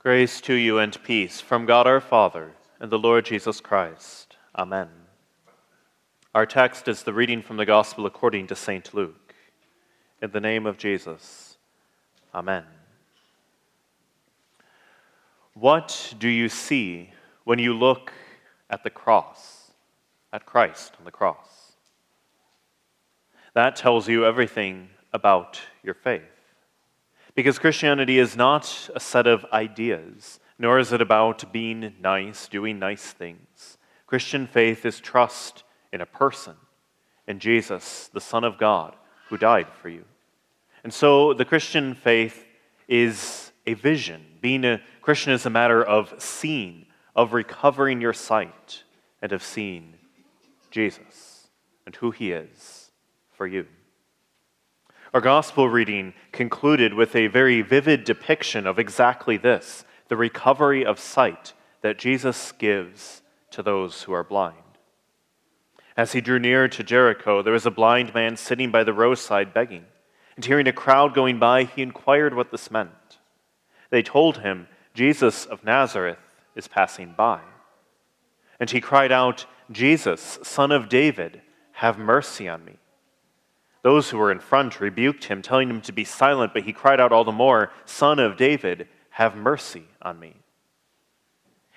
Grace to you and peace from God our Father and the Lord Jesus Christ. Amen. Our text is the reading from the Gospel according to St. Luke. In the name of Jesus, Amen. What do you see when you look at the cross, at Christ on the cross? That tells you everything about your faith. Because Christianity is not a set of ideas, nor is it about being nice, doing nice things. Christian faith is trust in a person, in Jesus, the Son of God, who died for you. And so the Christian faith is a vision. Being a Christian is a matter of seeing, of recovering your sight, and of seeing Jesus and who he is for you. Our gospel reading concluded with a very vivid depiction of exactly this the recovery of sight that Jesus gives to those who are blind. As he drew near to Jericho, there was a blind man sitting by the roadside begging. And hearing a crowd going by, he inquired what this meant. They told him, Jesus of Nazareth is passing by. And he cried out, Jesus, son of David, have mercy on me. Those who were in front rebuked him, telling him to be silent, but he cried out all the more, Son of David, have mercy on me.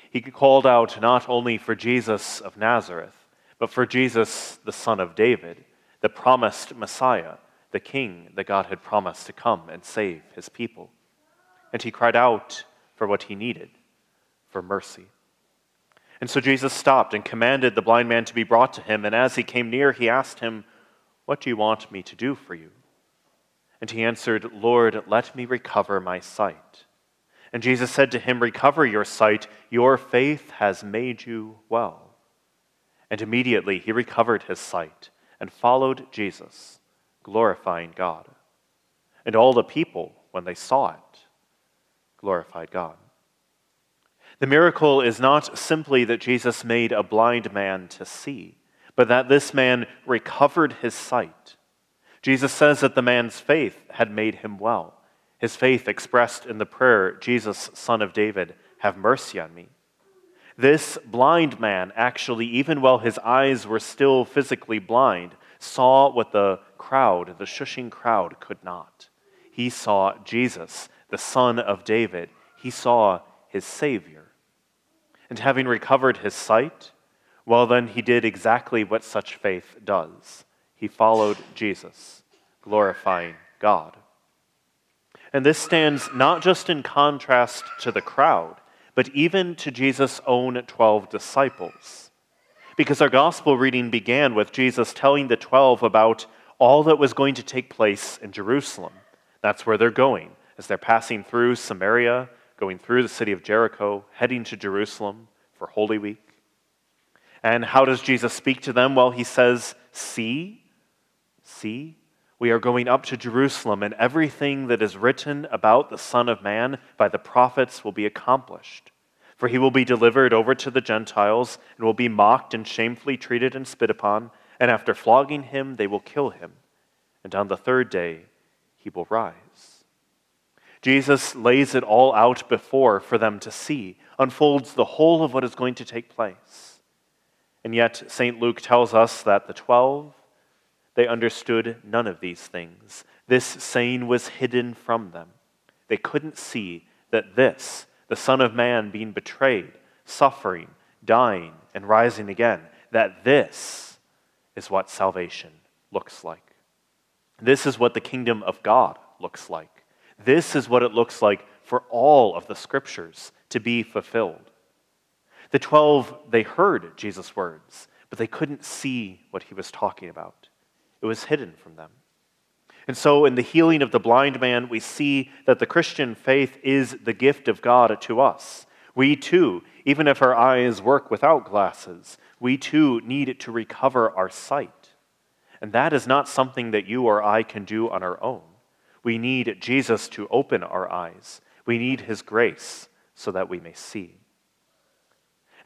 He called out not only for Jesus of Nazareth, but for Jesus, the Son of David, the promised Messiah, the King that God had promised to come and save his people. And he cried out for what he needed for mercy. And so Jesus stopped and commanded the blind man to be brought to him. And as he came near, he asked him, what do you want me to do for you? And he answered, Lord, let me recover my sight. And Jesus said to him, Recover your sight, your faith has made you well. And immediately he recovered his sight and followed Jesus, glorifying God. And all the people, when they saw it, glorified God. The miracle is not simply that Jesus made a blind man to see but that this man recovered his sight. Jesus says that the man's faith had made him well. His faith expressed in the prayer, Jesus, Son of David, have mercy on me. This blind man, actually, even while his eyes were still physically blind, saw what the crowd, the shushing crowd, could not. He saw Jesus, the Son of David. He saw his Savior. And having recovered his sight, well, then he did exactly what such faith does he followed Jesus, glorifying God. And this stands not just in contrast to the crowd, but even to Jesus' own 12 disciples. Because our gospel reading began with Jesus telling the 12 about all that was going to take place in Jerusalem. That's where they're going as they're passing through Samaria, going through the city of Jericho, heading to Jerusalem for Holy Week. And how does Jesus speak to them? Well, he says, See, see, we are going up to Jerusalem, and everything that is written about the Son of Man by the prophets will be accomplished. For he will be delivered over to the Gentiles, and will be mocked and shamefully treated and spit upon, and after flogging him, they will kill him. And on the third day, he will rise. Jesus lays it all out before for them to see, unfolds the whole of what is going to take place. And yet, St. Luke tells us that the twelve, they understood none of these things. This saying was hidden from them. They couldn't see that this, the Son of Man being betrayed, suffering, dying, and rising again, that this is what salvation looks like. This is what the kingdom of God looks like. This is what it looks like for all of the scriptures to be fulfilled. The twelve, they heard Jesus' words, but they couldn't see what he was talking about. It was hidden from them. And so, in the healing of the blind man, we see that the Christian faith is the gift of God to us. We too, even if our eyes work without glasses, we too need to recover our sight. And that is not something that you or I can do on our own. We need Jesus to open our eyes. We need his grace so that we may see.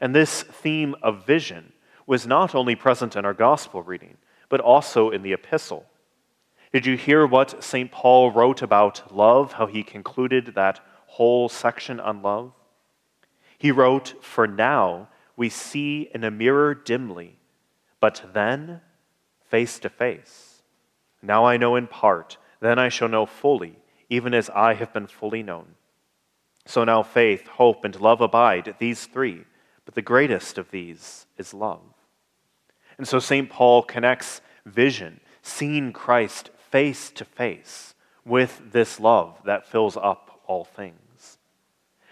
And this theme of vision was not only present in our gospel reading, but also in the epistle. Did you hear what St. Paul wrote about love, how he concluded that whole section on love? He wrote, For now we see in a mirror dimly, but then face to face. Now I know in part, then I shall know fully, even as I have been fully known. So now faith, hope, and love abide, these three, the greatest of these is love. And so St. Paul connects vision, seeing Christ face to face, with this love that fills up all things.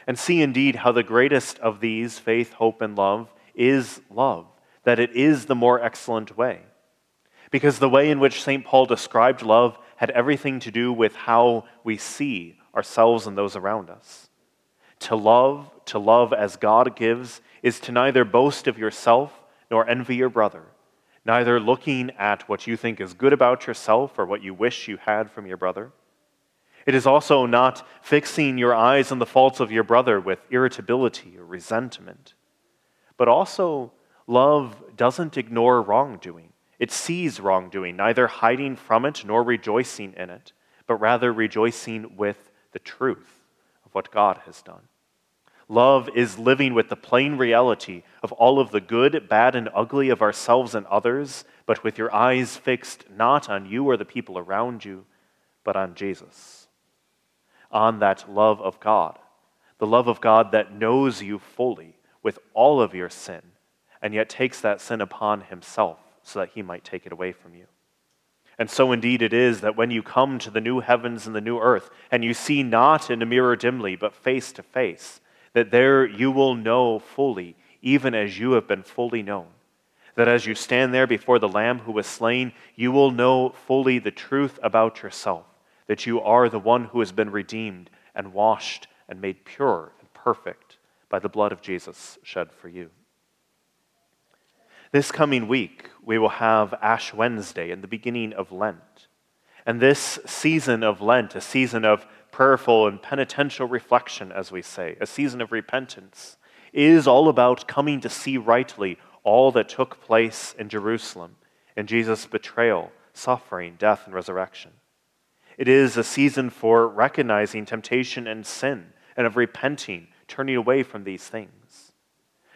And see indeed how the greatest of these, faith, hope, and love, is love, that it is the more excellent way. Because the way in which St. Paul described love had everything to do with how we see ourselves and those around us. To love, to love as God gives, is to neither boast of yourself nor envy your brother, neither looking at what you think is good about yourself or what you wish you had from your brother. It is also not fixing your eyes on the faults of your brother with irritability or resentment, but also love doesn't ignore wrongdoing. It sees wrongdoing, neither hiding from it nor rejoicing in it, but rather rejoicing with the truth of what God has done. Love is living with the plain reality of all of the good, bad, and ugly of ourselves and others, but with your eyes fixed not on you or the people around you, but on Jesus. On that love of God, the love of God that knows you fully with all of your sin, and yet takes that sin upon himself so that he might take it away from you. And so indeed it is that when you come to the new heavens and the new earth, and you see not in a mirror dimly, but face to face, that there you will know fully, even as you have been fully known. That as you stand there before the Lamb who was slain, you will know fully the truth about yourself, that you are the one who has been redeemed and washed and made pure and perfect by the blood of Jesus shed for you. This coming week, we will have Ash Wednesday and the beginning of Lent. And this season of Lent, a season of prayerful and penitential reflection, as we say, a season of repentance, is all about coming to see rightly all that took place in Jerusalem in Jesus' betrayal, suffering, death, and resurrection. It is a season for recognizing temptation and sin and of repenting, turning away from these things.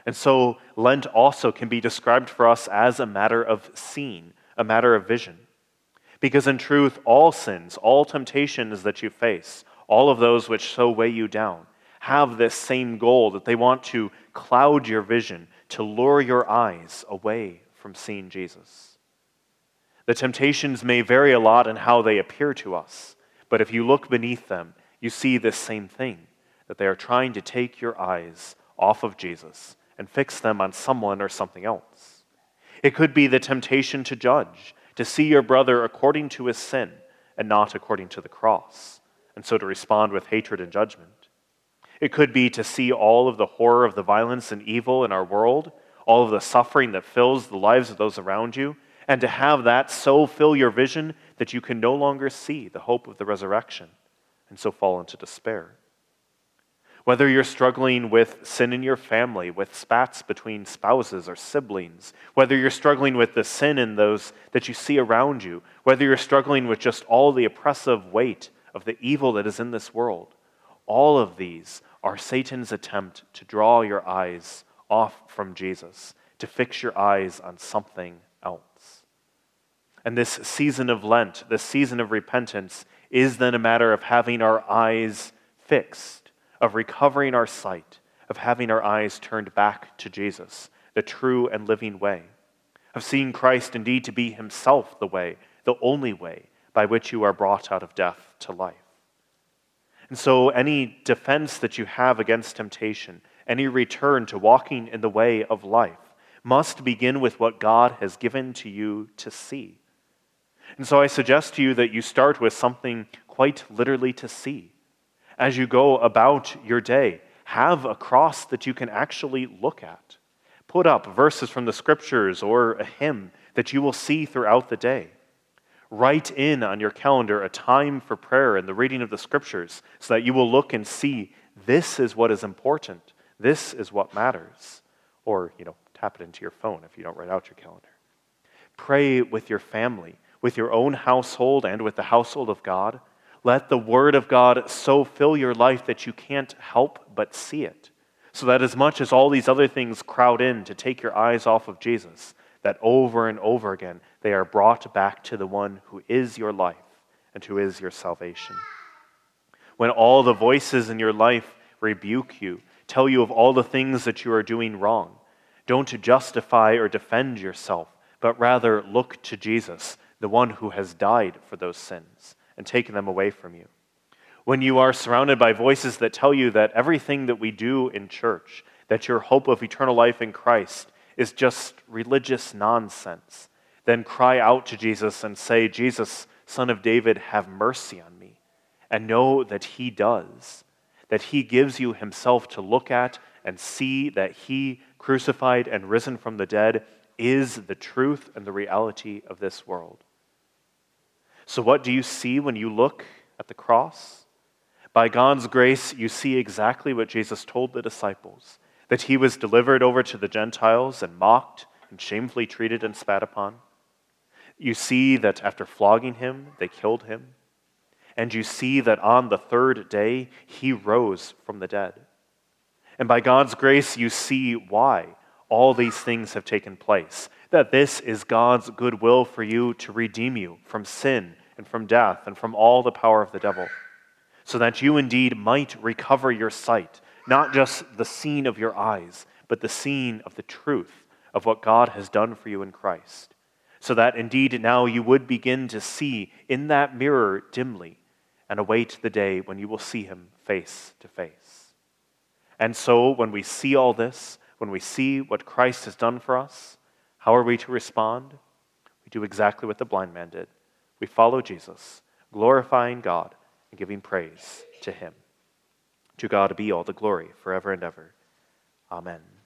And so, Lent also can be described for us as a matter of seeing, a matter of vision. Because in truth, all sins, all temptations that you face, all of those which so weigh you down have this same goal that they want to cloud your vision, to lure your eyes away from seeing Jesus. The temptations may vary a lot in how they appear to us, but if you look beneath them, you see this same thing that they are trying to take your eyes off of Jesus and fix them on someone or something else. It could be the temptation to judge, to see your brother according to his sin and not according to the cross and so to respond with hatred and judgment. It could be to see all of the horror of the violence and evil in our world, all of the suffering that fills the lives of those around you, and to have that so fill your vision that you can no longer see the hope of the resurrection, and so fall into despair. Whether you're struggling with sin in your family, with spats between spouses or siblings, whether you're struggling with the sin in those that you see around you, whether you're struggling with just all the oppressive weight of the evil that is in this world. All of these are Satan's attempt to draw your eyes off from Jesus, to fix your eyes on something else. And this season of Lent, this season of repentance, is then a matter of having our eyes fixed, of recovering our sight, of having our eyes turned back to Jesus, the true and living way, of seeing Christ indeed to be himself the way, the only way, by which you are brought out of death to life. And so, any defense that you have against temptation, any return to walking in the way of life, must begin with what God has given to you to see. And so, I suggest to you that you start with something quite literally to see. As you go about your day, have a cross that you can actually look at. Put up verses from the scriptures or a hymn that you will see throughout the day. Write in on your calendar a time for prayer and the reading of the scriptures so that you will look and see this is what is important. This is what matters. Or, you know, tap it into your phone if you don't write out your calendar. Pray with your family, with your own household, and with the household of God. Let the Word of God so fill your life that you can't help but see it. So that as much as all these other things crowd in to take your eyes off of Jesus, that over and over again they are brought back to the one who is your life and who is your salvation. When all the voices in your life rebuke you, tell you of all the things that you are doing wrong, don't justify or defend yourself, but rather look to Jesus, the one who has died for those sins and taken them away from you. When you are surrounded by voices that tell you that everything that we do in church, that your hope of eternal life in Christ is just religious nonsense, then cry out to Jesus and say, Jesus, Son of David, have mercy on me. And know that He does, that He gives you Himself to look at and see that He, crucified and risen from the dead, is the truth and the reality of this world. So, what do you see when you look at the cross? By God's grace, you see exactly what Jesus told the disciples that he was delivered over to the Gentiles and mocked and shamefully treated and spat upon. You see that after flogging him, they killed him. And you see that on the third day, he rose from the dead. And by God's grace, you see why all these things have taken place. That this is God's good will for you to redeem you from sin and from death and from all the power of the devil, so that you indeed might recover your sight, not just the scene of your eyes, but the scene of the truth of what God has done for you in Christ, so that indeed now you would begin to see in that mirror dimly and await the day when you will see Him face to face. And so, when we see all this, when we see what Christ has done for us, how are we to respond? We do exactly what the blind man did. We follow Jesus, glorifying God and giving praise to him. To God be all the glory forever and ever. Amen.